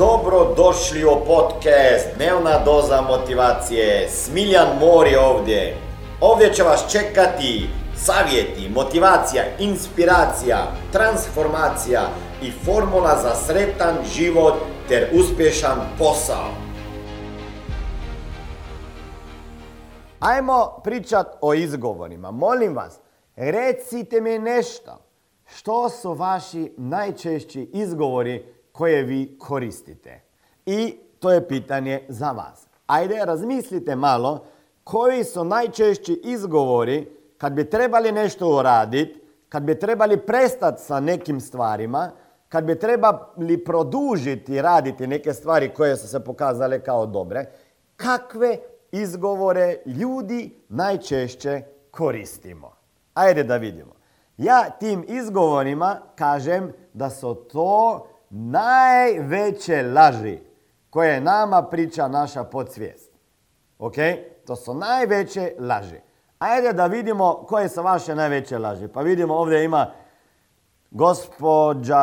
Dobro došli u podcast Dnevna doza motivacije. Smiljan Mor je ovdje. Ovdje će vas čekati savjeti, motivacija, inspiracija, transformacija i formula za sretan život ter uspješan posao. Ajmo pričat o izgovorima. Molim vas, recite mi nešto. Što su vaši najčešći izgovori koje vi koristite? I to je pitanje za vas. Ajde, razmislite malo koji su najčešći izgovori kad bi trebali nešto uraditi, kad bi trebali prestati sa nekim stvarima, kad bi trebali produžiti raditi neke stvari koje su se pokazale kao dobre, kakve izgovore ljudi najčešće koristimo. Ajde da vidimo. Ja tim izgovorima kažem da su to najveće laži koje nama priča naša podsvijest. Ok? To su najveće laži. Ajde da vidimo koje su vaše najveće laži. Pa vidimo ovdje ima gospođa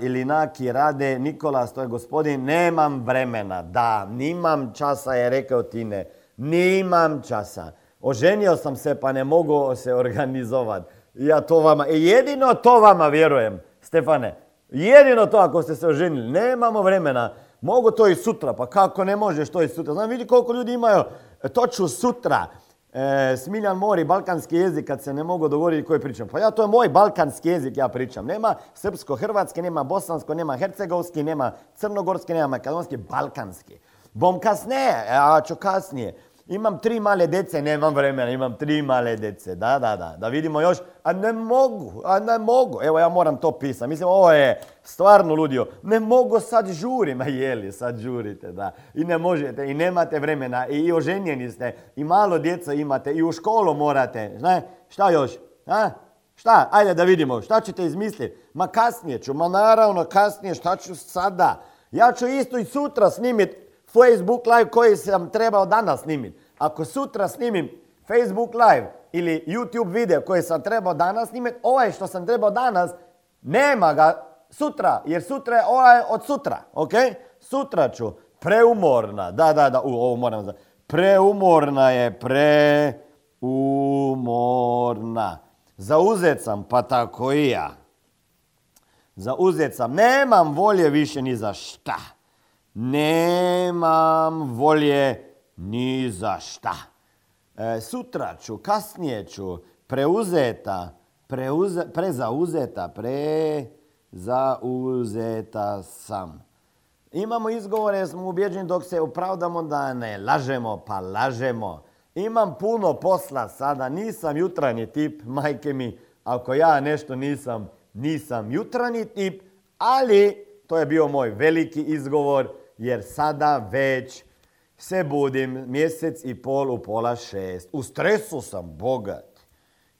ili naki rade, Nikolas, to je gospodin, nemam vremena. Da, nimam časa, je rekao Tine. Nimam časa. Oženio sam se pa ne mogu se organizovati. Ja to vama, jedino to vama vjerujem, Stefane. Jedino to ako ste se oženili. Nemamo vremena. Mogu to i sutra. Pa kako ne možeš to i sutra? Znam, vidi koliko ljudi imaju e, toču sutra. E, Smiljan Mori, balkanski jezik, kad se ne mogu dogovoriti koji pričam. Pa ja, to je moj balkanski jezik, ja pričam. Nema srpsko-hrvatski, nema bosansko, nema hercegovski, nema crnogorski, nema makedonski, balkanski. Bom kasnije, a ću kasnije. Imam tri male dece, nemam vremena, imam tri male dece. Da, da, da. Da vidimo još. A ne mogu, a ne mogu. Evo ja moram to pisati. Mislim, ovo je stvarno ludio. Ne mogu sad žurim. A jeli, sad žurite, da. I ne možete, i nemate vremena, i oženjeni ste, i malo djeca imate, i u školu morate. Zna, šta još? A? Šta? Ajde da vidimo. Šta ćete izmisliti? Ma kasnije ću, ma naravno kasnije, šta ću sada? Ja ću isto i sutra snimiti Facebook live koji sam trebao danas snimiti. Ako sutra snimim Facebook live ili YouTube video koji sam trebao danas snimiti, ovaj što sam trebao danas, nema ga sutra, jer sutra je ovaj od sutra, ok? Sutra ću, preumorna, da, da, da, u, ovo moram za... Preumorna je, preumorna. Zauzet sam, pa tako i ja. Zauzet sam, nemam volje više ni za šta nemam volje ni za šta. E, sutra ću, kasnije ću, preuzeta, preuze, prezauzeta, prezauzeta sam. Imamo izgovore, smo ubjeđeni dok se opravdamo da ne lažemo, pa lažemo. Imam puno posla sada, nisam jutrani tip, majke mi, ako ja nešto nisam, nisam jutrani tip, ali to je bio moj veliki izgovor jer sada već se budim mjesec i pol u pola šest. U stresu sam bogat.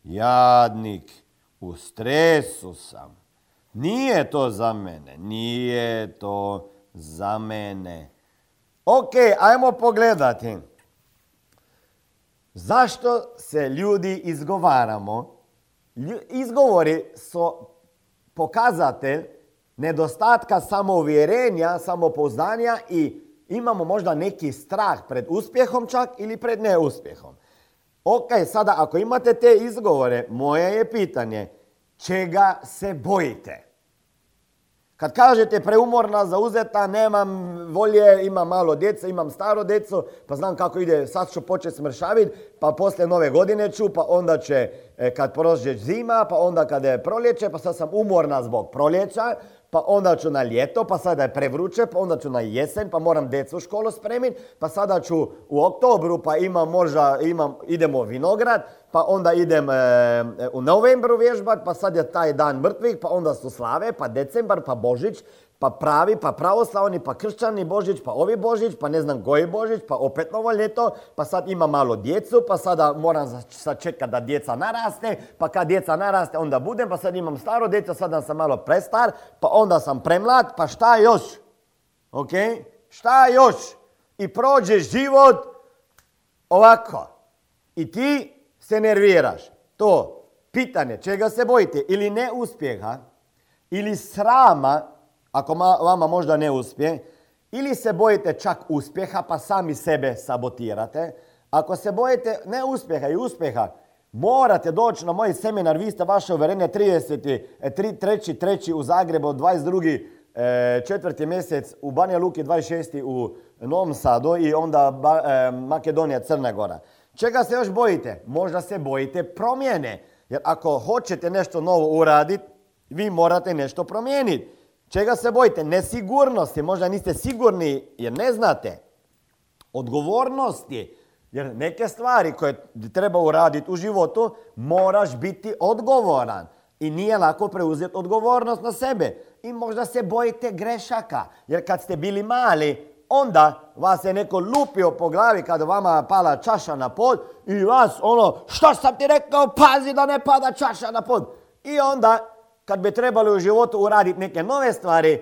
Jadnik, u stresu sam. Nije to za mene, nije to za mene. Ok, ajmo pogledati. Zašto se ljudi izgovaramo? Izgovori su pokazatelj nedostatka samouvjerenja, samopouzdanja i imamo možda neki strah pred uspjehom čak ili pred neuspjehom. Ok, sada ako imate te izgovore, moje je pitanje, čega se bojite? Kad kažete preumorna, zauzeta, nemam volje, imam malo djece, imam staro djecu, pa znam kako ide, sad ću početi smršaviti, pa poslije nove godine ću, pa onda će e, kad prođe zima, pa onda kad je proljeće, pa sad sam umorna zbog proljeća, pa onda ću na ljeto, pa sada je prevruće, pa onda ću na jesen, pa moram djecu u školu spremiti, pa sada ću u oktobru, pa imam možda, imam, idemo vinograd, pa onda idem e, u novembru vježbat, pa sad je taj dan mrtvih, pa onda su slave, pa decembar, pa božić, pa pravi, pa pravoslavni, pa kršćani Božić, pa ovi Božić, pa ne znam koji Božić, pa opet novo ljeto, pa sad ima malo djecu, pa sada moram čekati da djeca naraste, pa kad djeca naraste onda budem, pa sad imam staro djeco, sad sam malo prestar, pa onda sam premlad, pa šta još? Ok? Šta još? I prođe život ovako. I ti se nerviraš. To pitanje čega se bojite ili neuspjeha ili srama ako vama možda ne uspije, Ili se bojite čak uspjeha pa sami sebe sabotirate. Ako se bojite ne uspjeha i uspjeha, morate doći na moj seminar. Vi ste vaše uverenje 30. 3. treći u Zagrebu, 22. E, četvrti mjesec u Banja Luki, 26. u Novom Sadu i onda e, Makedonija, Crna Gora. Čega se još bojite? Možda se bojite promjene. Jer ako hoćete nešto novo uraditi, vi morate nešto promijeniti. Čega se bojite? Nesigurnosti. Možda niste sigurni jer ne znate. Odgovornosti. Jer neke stvari koje treba uraditi u životu, moraš biti odgovoran. I nije lako preuzeti odgovornost na sebe. I možda se bojite grešaka. Jer kad ste bili mali, onda vas je neko lupio po glavi kada vama pala čaša na pod i vas ono, što sam ti rekao, pazi da ne pada čaša na pod. I onda, kad bi trebali u životu uraditi neke nove stvari,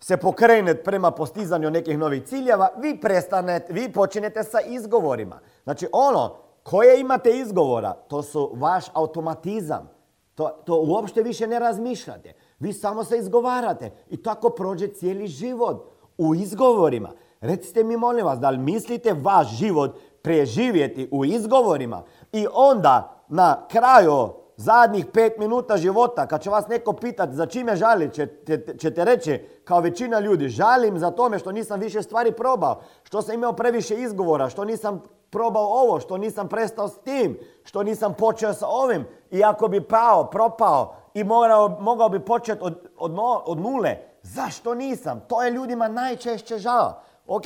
se pokrenuti prema postizanju nekih novih ciljeva, vi prestanete, vi počinjete sa izgovorima. Znači ono, koje imate izgovora, to su vaš automatizam. To, to uopšte više ne razmišljate. Vi samo se izgovarate i tako prođe cijeli život u izgovorima. Recite mi molim vas, da li mislite vaš život preživjeti u izgovorima i onda na kraju zadnjih pet minuta života, kad će vas neko pitati za čime žali, ćete, ćete reći kao većina ljudi, žalim za tome što nisam više stvari probao, što sam imao previše izgovora, što nisam probao ovo, što nisam prestao s tim, što nisam počeo sa ovim. I ako bi pao, propao i morao, mogao bi početi od, od, od nule, Zašto nisam? To je ljudima najčešće žao. Ok,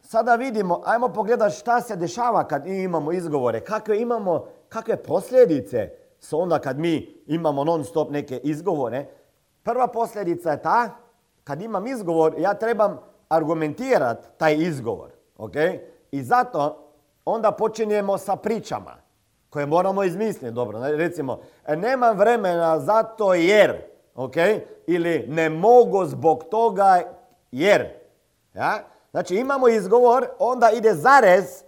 sada vidimo, ajmo pogledati šta se dešava kad imamo izgovore. Kakve imamo, kakve posljedice su onda kad mi imamo non stop neke izgovore. Prva posljedica je ta, kad imam izgovor, ja trebam argumentirati taj izgovor. Ok? I zato onda počinjemo sa pričama koje moramo izmisliti. Dobro, recimo, nemam vremena zato jer ok? Ili ne mogu zbog toga jer. Ja? Znači imamo izgovor, onda ide zarez,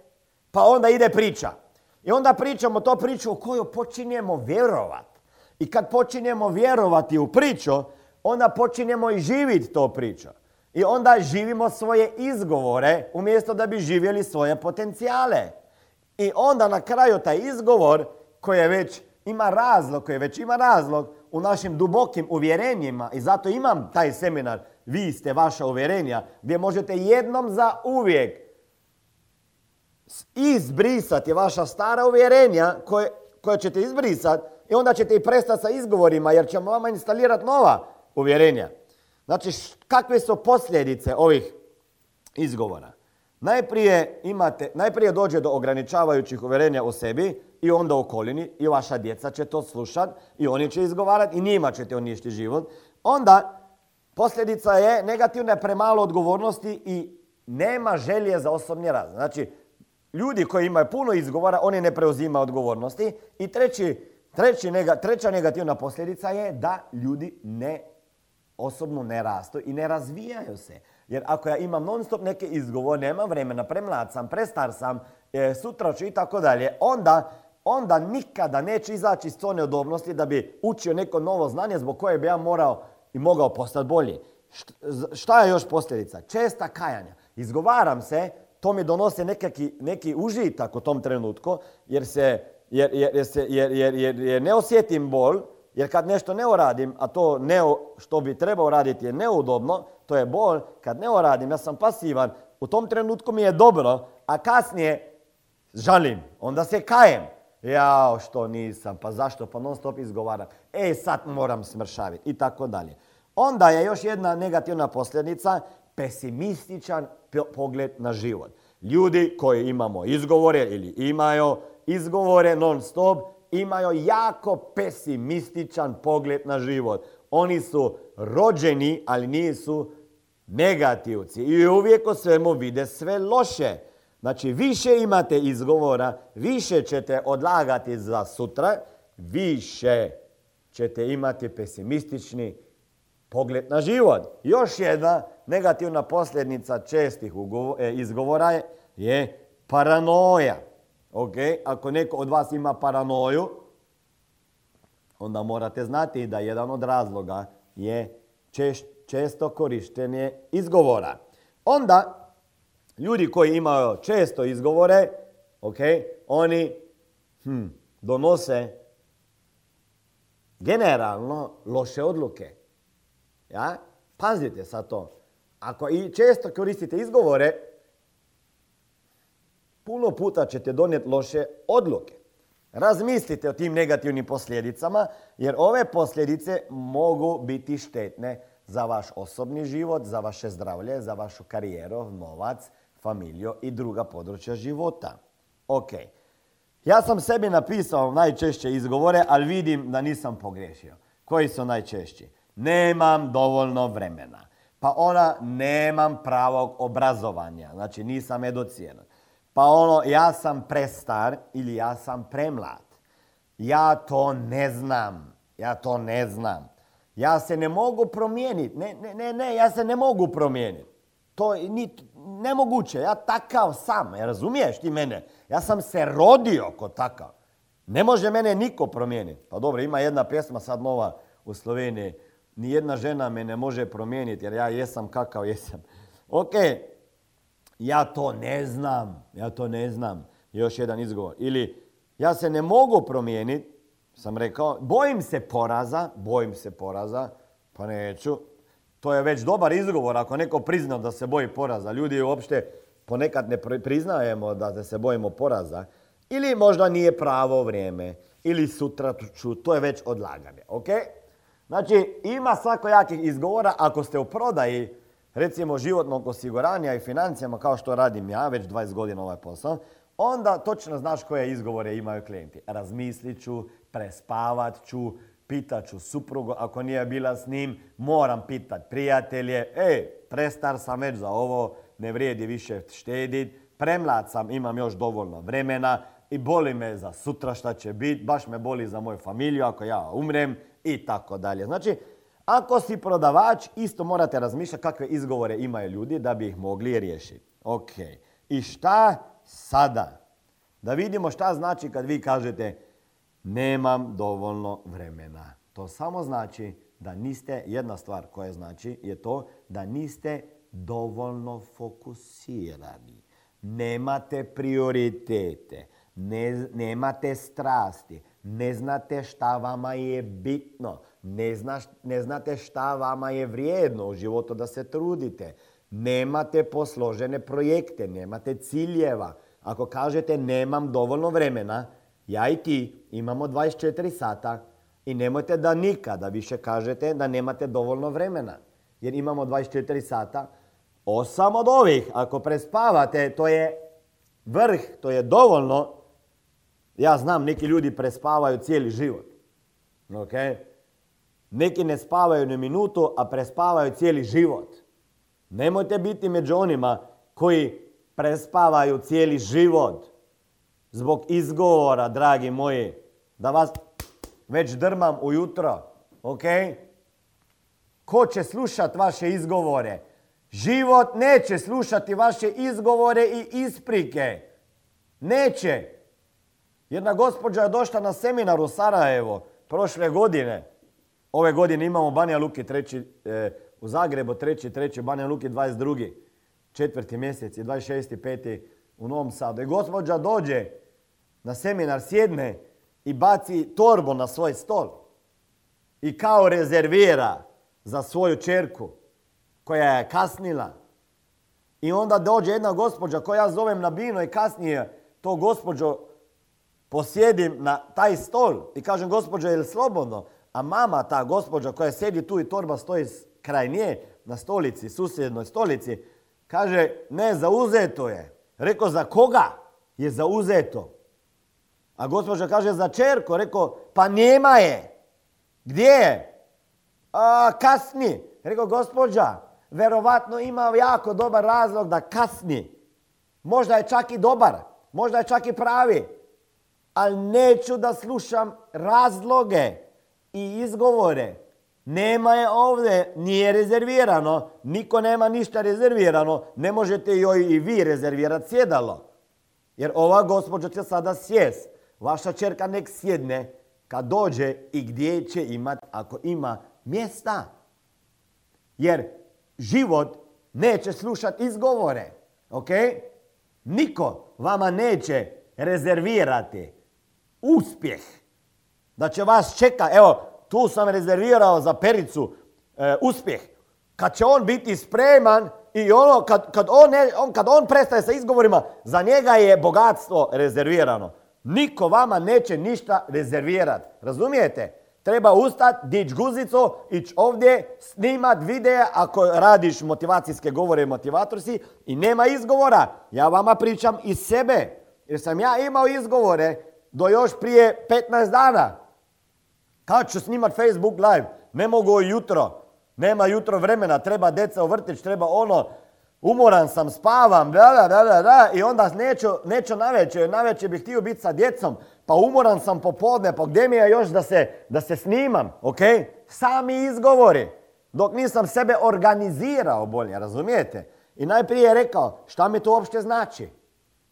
pa onda ide priča. I onda pričamo to priču u koju počinjemo vjerovati. I kad počinjemo vjerovati u priču, onda počinjemo i živjeti to priču. I onda živimo svoje izgovore umjesto da bi živjeli svoje potencijale. I onda na kraju taj izgovor koji je već ima razlog, koji već ima razlog, u našim dubokim uvjerenjima i zato imam taj seminar Vi ste vaša uvjerenja gdje možete jednom za uvijek izbrisati vaša stara uvjerenja koje, koje ćete izbrisati i onda ćete i prestati sa izgovorima jer ćemo vama instalirati nova uvjerenja. Znači, kakve su posljedice ovih izgovora? Najprije, imate, najprije dođe do ograničavajućih uvjerenja u sebi i onda okolini i vaša djeca će to slušati i oni će izgovarati i njima ćete uništiti život. Onda posljedica je negativne premalo odgovornosti i nema želje za osobni raz. Znači, ljudi koji imaju puno izgovora, oni ne preuzimaju odgovornosti. I treći, treći, treća negativna posljedica je da ljudi ne osobno ne rastu i ne razvijaju se. Jer ako ja imam non stop neke izgovore, nemam vremena, premlad sam, prestar sam, e, sutra ću i tako dalje, onda, onda nikada neće izaći iz zone udobnosti da bi učio neko novo znanje zbog koje bi ja morao i mogao postati bolji. Šta je još posljedica? Česta kajanja. Izgovaram se, to mi donose nekaki, neki užitak u tom trenutku, jer, se, jer, jer, se, jer, jer, ne osjetim bol, jer kad nešto ne uradim, a to ne, što bi trebao raditi je neudobno, to je bol, kad ne uradim, ja sam pasivan, u tom trenutku mi je dobro, a kasnije žalim, onda se kajem. Jao, što nisam, pa zašto, pa non stop izgovaram. E, sad moram smršaviti i tako dalje. Onda je još jedna negativna posljedica, pesimističan pogled na život. Ljudi koji imamo izgovore ili imaju izgovore non stop, imaju jako pesimističan pogled na život. Oni su rođeni, ali nisu negativci. I uvijek o svemu vide sve loše. Znači, više imate izgovora, više ćete odlagati za sutra, više ćete imati pesimistični pogled na život. Još jedna negativna posljedica čestih e, izgovora je paranoja. Okay? Ako neko od vas ima paranoju, onda morate znati da jedan od razloga je često korištenje izgovora. Onda, ljudi koji imaju često izgovore, ok, oni hm, donose generalno loše odluke. Ja? Pazite sa to. Ako i često koristite izgovore, puno puta ćete donijeti loše odluke. Razmislite o tim negativnim posljedicama, jer ove posljedice mogu biti štetne za vaš osobni život, za vaše zdravlje, za vašu karijeru, novac, familiju i druga područja života. Ok. Ja sam sebi napisao najčešće izgovore, ali vidim da nisam pogriješio. Koji su najčešći? Nemam dovoljno vremena. Pa ona, nemam pravog obrazovanja. Znači, nisam educiran. Pa ono, ja sam prestar ili ja sam premlad. Ja to ne znam. Ja to ne znam. Ja se ne mogu promijeniti. Ne, ne, ne, ne, ja se ne mogu promijeniti. To je nemoguće. Ja takav sam. razumiješ ti mene? Ja sam se rodio ko takav. Ne može mene niko promijeniti. Pa dobro, ima jedna pjesma sad nova u Sloveniji. Nijedna žena me ne može promijeniti jer ja jesam kakav jesam. Ok, ja to ne znam, ja to ne znam. Još jedan izgovor. Ili ja se ne mogu promijeniti, sam rekao, bojim se poraza, bojim se poraza, pa neću. To je već dobar izgovor ako neko prizna da se boji poraza. Ljudi uopšte ponekad ne priznajemo da se bojimo poraza. Ili možda nije pravo vrijeme. Ili sutra ću, to je već odlaganje. Ok? Znači, ima svakojakih izgovora ako ste u prodaji recimo životnog osiguranja i financijama kao što radim ja, već 20 godina ovaj posao, onda točno znaš koje izgovore imaju klijenti. Razmislit ću, prespavat ću, pitat ću suprugu, ako nije bila s njim, moram pitat prijatelje, ej, prestar sam već za ovo, ne vrijedi više štedit, premlad sam, imam još dovoljno vremena i boli me za sutra šta će biti, baš me boli za moju familiju ako ja umrem i tako dalje. Znači, ako si prodavač, isto morate razmišljati kakve izgovore imaju ljudi da bi ih mogli riješiti. Ok. I šta sada? Da vidimo šta znači kad vi kažete nemam dovoljno vremena. To samo znači da niste, jedna stvar koja znači je to da niste dovoljno fokusirani. Nemate prioritete, nemate strasti, ne znate šta vama je bitno, ne, ne znate šta vama je vrijedno u životu da se trudite, nemate posložene projekte, nemate ciljeva. Ako kažete nemam dovoljno vremena, ja i ti imamo 24 sata i nemojte da nikada više kažete da nemate dovoljno vremena. Jer imamo 24 sata, osam od ovih, ako prespavate, to je vrh, to je dovoljno. Ja znam, neki ljudi prespavaju cijeli život. Okay? Neki ne spavaju ni minutu, a prespavaju cijeli život. Nemojte biti među onima koji prespavaju cijeli život. Zbog izgovora, dragi moji, da vas već drmam ujutro. Ok? Ko će slušati vaše izgovore? Život neće slušati vaše izgovore i isprike. Neće. Jedna gospođa je došla na seminar u Sarajevo prošle godine. Ove godine imamo Banja Luki treći, e, u Zagrebu treći, treći, Banja Luki 22. četvrti mjesec i 26. peti u Novom Sadu. I gospođa dođe na seminar, sjedne i baci torbu na svoj stol. I kao rezervira za svoju čerku koja je kasnila. I onda dođe jedna gospođa koja ja zovem na bino i kasnije to gospođo posjedim na taj stol i kažem gospođo je li slobodno? A mama, ta gospođa koja sjedi tu i torba stoji kraj nje na stolici, susjednoj stolici, kaže ne, zauzeto je. Rekao za koga je zauzeto? A gospođa kaže za čerko. Rekao pa nema je. Gdje je? A, kasni. Rekao gospođa, verovatno ima jako dobar razlog da kasni. Možda je čak i dobar. Možda je čak i pravi. Ali neću da slušam razloge i izgovore. Nema je ovdje, nije rezervirano, niko nema ništa rezervirano, ne možete joj i vi rezervirati sjedalo. Jer ova gospođa će sada sjest. Vaša čerka nek sjedne kad dođe i gdje će imat ako ima mjesta. Jer život neće slušati izgovore. Ok? Niko vama neće rezervirati uspjeh. Da će vas čeka, evo, tu sam rezervirao za Pericu e, uspjeh. Kad će on biti spreman i ono, kad, kad, on on, kad on prestaje sa izgovorima, za njega je bogatstvo rezervirano. Niko vama neće ništa rezervirati. Razumijete? Treba ustati, dić guzicu, ići ovdje, snimat videa ako radiš motivacijske govore motivator si i nema izgovora. Ja vama pričam iz sebe. Jer sam ja imao izgovore do još prije 15 dana. Kad ću snimat Facebook live? Ne mogu jutro. Nema jutro vremena, treba deca u vrtić, treba ono. Umoran sam, spavam, da, da, da, da, i onda neću, neću navečer, navečer bih htio biti sa djecom, pa umoran sam popodne, pa gdje mi je još da se, da se snimam, ok? Sami izgovori, dok nisam sebe organizirao bolje, razumijete? I najprije je rekao, šta mi to uopšte znači?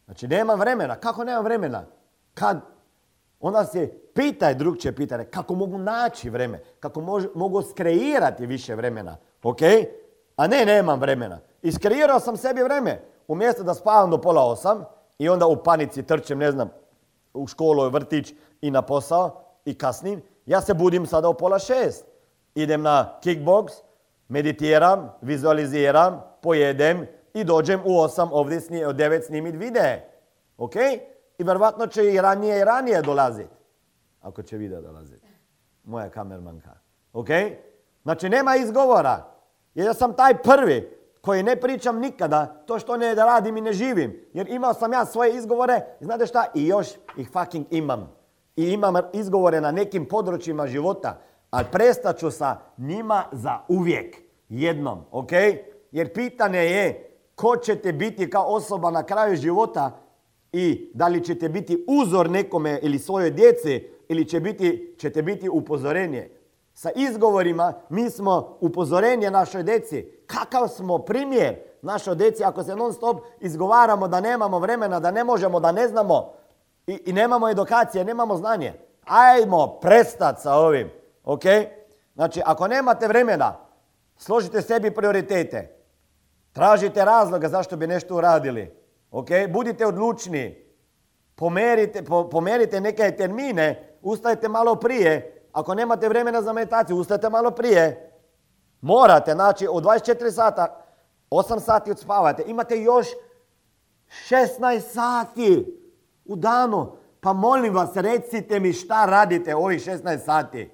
Znači, nemam vremena. Kako nemam vremena? Kad? Onda se pitaj drugčije pitanje, kako mogu naći vreme? Kako mogu skreirati više vremena? Ok? A ne, nemam vremena. Iskreirao sam sebi vreme. Umjesto da spavam do pola osam i onda u panici trčem, ne znam, u školu, vrtić i na posao i kasnim, ja se budim sada u pola šest. Idem na kickbox, meditiram, vizualiziram, pojedem i dođem u osam ovdje sni, devet snimit videe. Ok? I verovatno će i ranije i ranije dolaziti. Ako će video dolaziti. Moja kamermanka. Ok? Znači nema izgovora. Jer ja sam taj prvi koji ne pričam nikada, to što ne radim i ne živim. Jer imao sam ja svoje izgovore, znate šta, i još ih fucking imam. I imam izgovore na nekim područjima života, ali prestat ću sa njima za uvijek. Jednom, ok? Jer pitanje je ko ćete biti kao osoba na kraju života i da li ćete biti uzor nekome ili svojoj djeci ili će biti, ćete biti upozorenje. Sa izgovorima mi smo upozorenje našoj djeci. Kakav smo primjer našoj djeci ako se non stop izgovaramo da nemamo vremena, da ne možemo, da ne znamo i, i nemamo edukacije, nemamo znanje. Ajmo prestat sa ovim. Ok? Znači, ako nemate vremena, složite sebi prioritete. Tražite razloga zašto bi nešto uradili. Ok? Budite odlučni. Pomerite, pomerite neke termine, ustajte malo prije ako nemate vremena za meditaciju, ustajte malo prije. Morate, znači u 24 sata, 8 sati odspavate. Imate još 16 sati u danu. Pa molim vas, recite mi šta radite ovih 16 sati.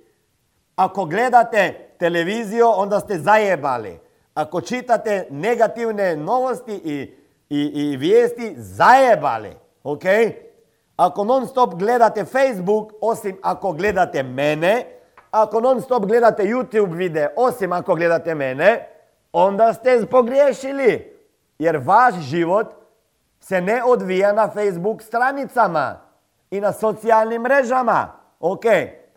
Ako gledate televiziju, onda ste zajebali. Ako čitate negativne novosti i, i, i vijesti, zajebali. Ok? Ako non stop gledate Facebook, osim ako gledate mene, ako non stop gledate YouTube video, osim ako gledate mene, onda ste pogriješili. Jer vaš život se ne odvija na Facebook stranicama i na socijalnim mrežama. Ok,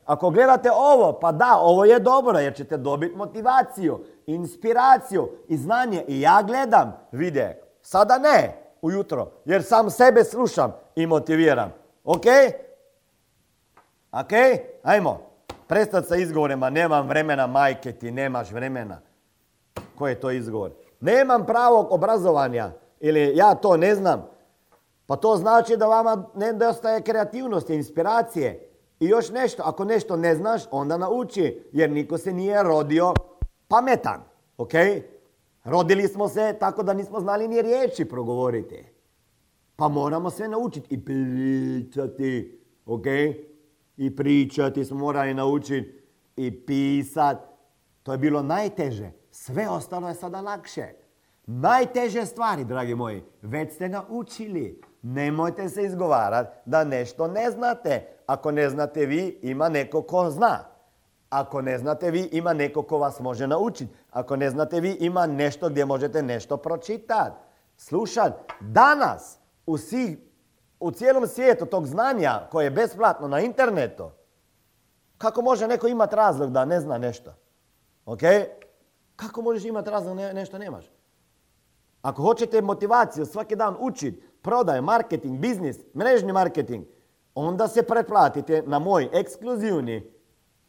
ako gledate ovo, pa da, ovo je dobro jer ćete dobiti motivaciju, inspiraciju i znanje. I ja gledam vide. Sada ne, ujutro, jer sam sebe slušam i motiviram. Ok? Ok? Ajmo. Prestati sa izgovorima. Nemam vremena, majke ti, nemaš vremena. Koji je to izgovor? Nemam pravog obrazovanja. Ili ja to ne znam. Pa to znači da vama nedostaje kreativnosti, inspiracije. I još nešto. Ako nešto ne znaš, onda nauči. Jer niko se nije rodio pametan. Ok? Rodili smo se tako da nismo znali ni riječi progovoriti. Pa moramo sve naučiti i pričati, ok? I pričati smo morali naučiti i pisat. To je bilo najteže. Sve ostalo je sada lakše. Najteže stvari, dragi moji, već ste naučili. Nemojte se izgovarati da nešto ne znate. Ako ne znate vi, ima neko ko zna. Ako ne znate vi, ima neko ko vas može naučiti. Ako ne znate vi, ima nešto gdje možete nešto pročitati. Slušat. Danas u, u cijelom svijetu tog znanja koje je besplatno na internetu, kako može neko imati razlog da ne zna nešto? Ok? Kako možeš imati razlog da nešto nemaš? Ako hoćete motivaciju svaki dan učiti, prodaj, marketing, biznis, mrežni marketing, onda se pretplatite na moj ekskluzivni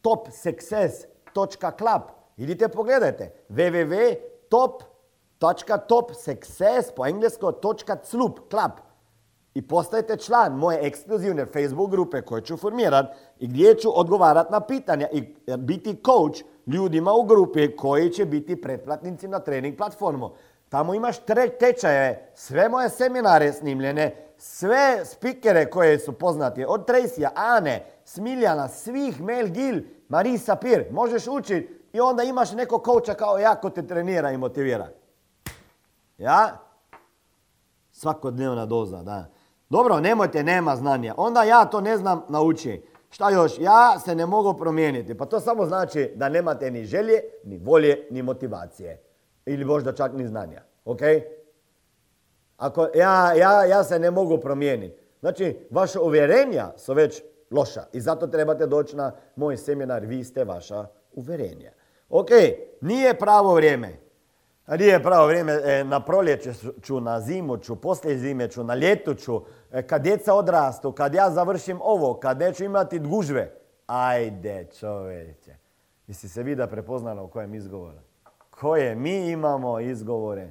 topsuccess.club Idite pogledajte www.top.topsuccess po englesko .club, club. I postajete član moje ekskluzivne Facebook grupe koje ću formirat i gdje ću odgovarat na pitanja i biti coach ljudima u grupi koji će biti pretplatnici na trening platformu. Tamo imaš tečaje, sve moje seminare snimljene, sve spikere koje su poznati, od Tracyja, Ane, Smiljana, svih, Mel Gil, Marisa Pir, možeš učiti i onda imaš neko coacha kao ja ko te trenira i motivira. Ja? Svakodnevna doza, da. Dobro, nemojte, nema znanja. Onda ja to ne znam nauči. Šta još? Ja se ne mogu promijeniti. Pa to samo znači da nemate ni želje, ni volje, ni motivacije. Ili možda čak ni znanja. Ok? Ako ja, ja, ja se ne mogu promijeniti. Znači, vaša uvjerenja su već loša. I zato trebate doći na moj seminar. Vi ste vaša uvjerenja. Ok, nije pravo vrijeme. Nije pravo vrijeme, e, na proljeće ću, na zimu ću, poslije zime ću, na ljetu ću, e, kad djeca odrastu, kad ja završim ovo, kad neću imati gužve. Ajde čovječe. Jesi se vida prepoznala u kojem izgovoru? Koje mi imamo izgovore?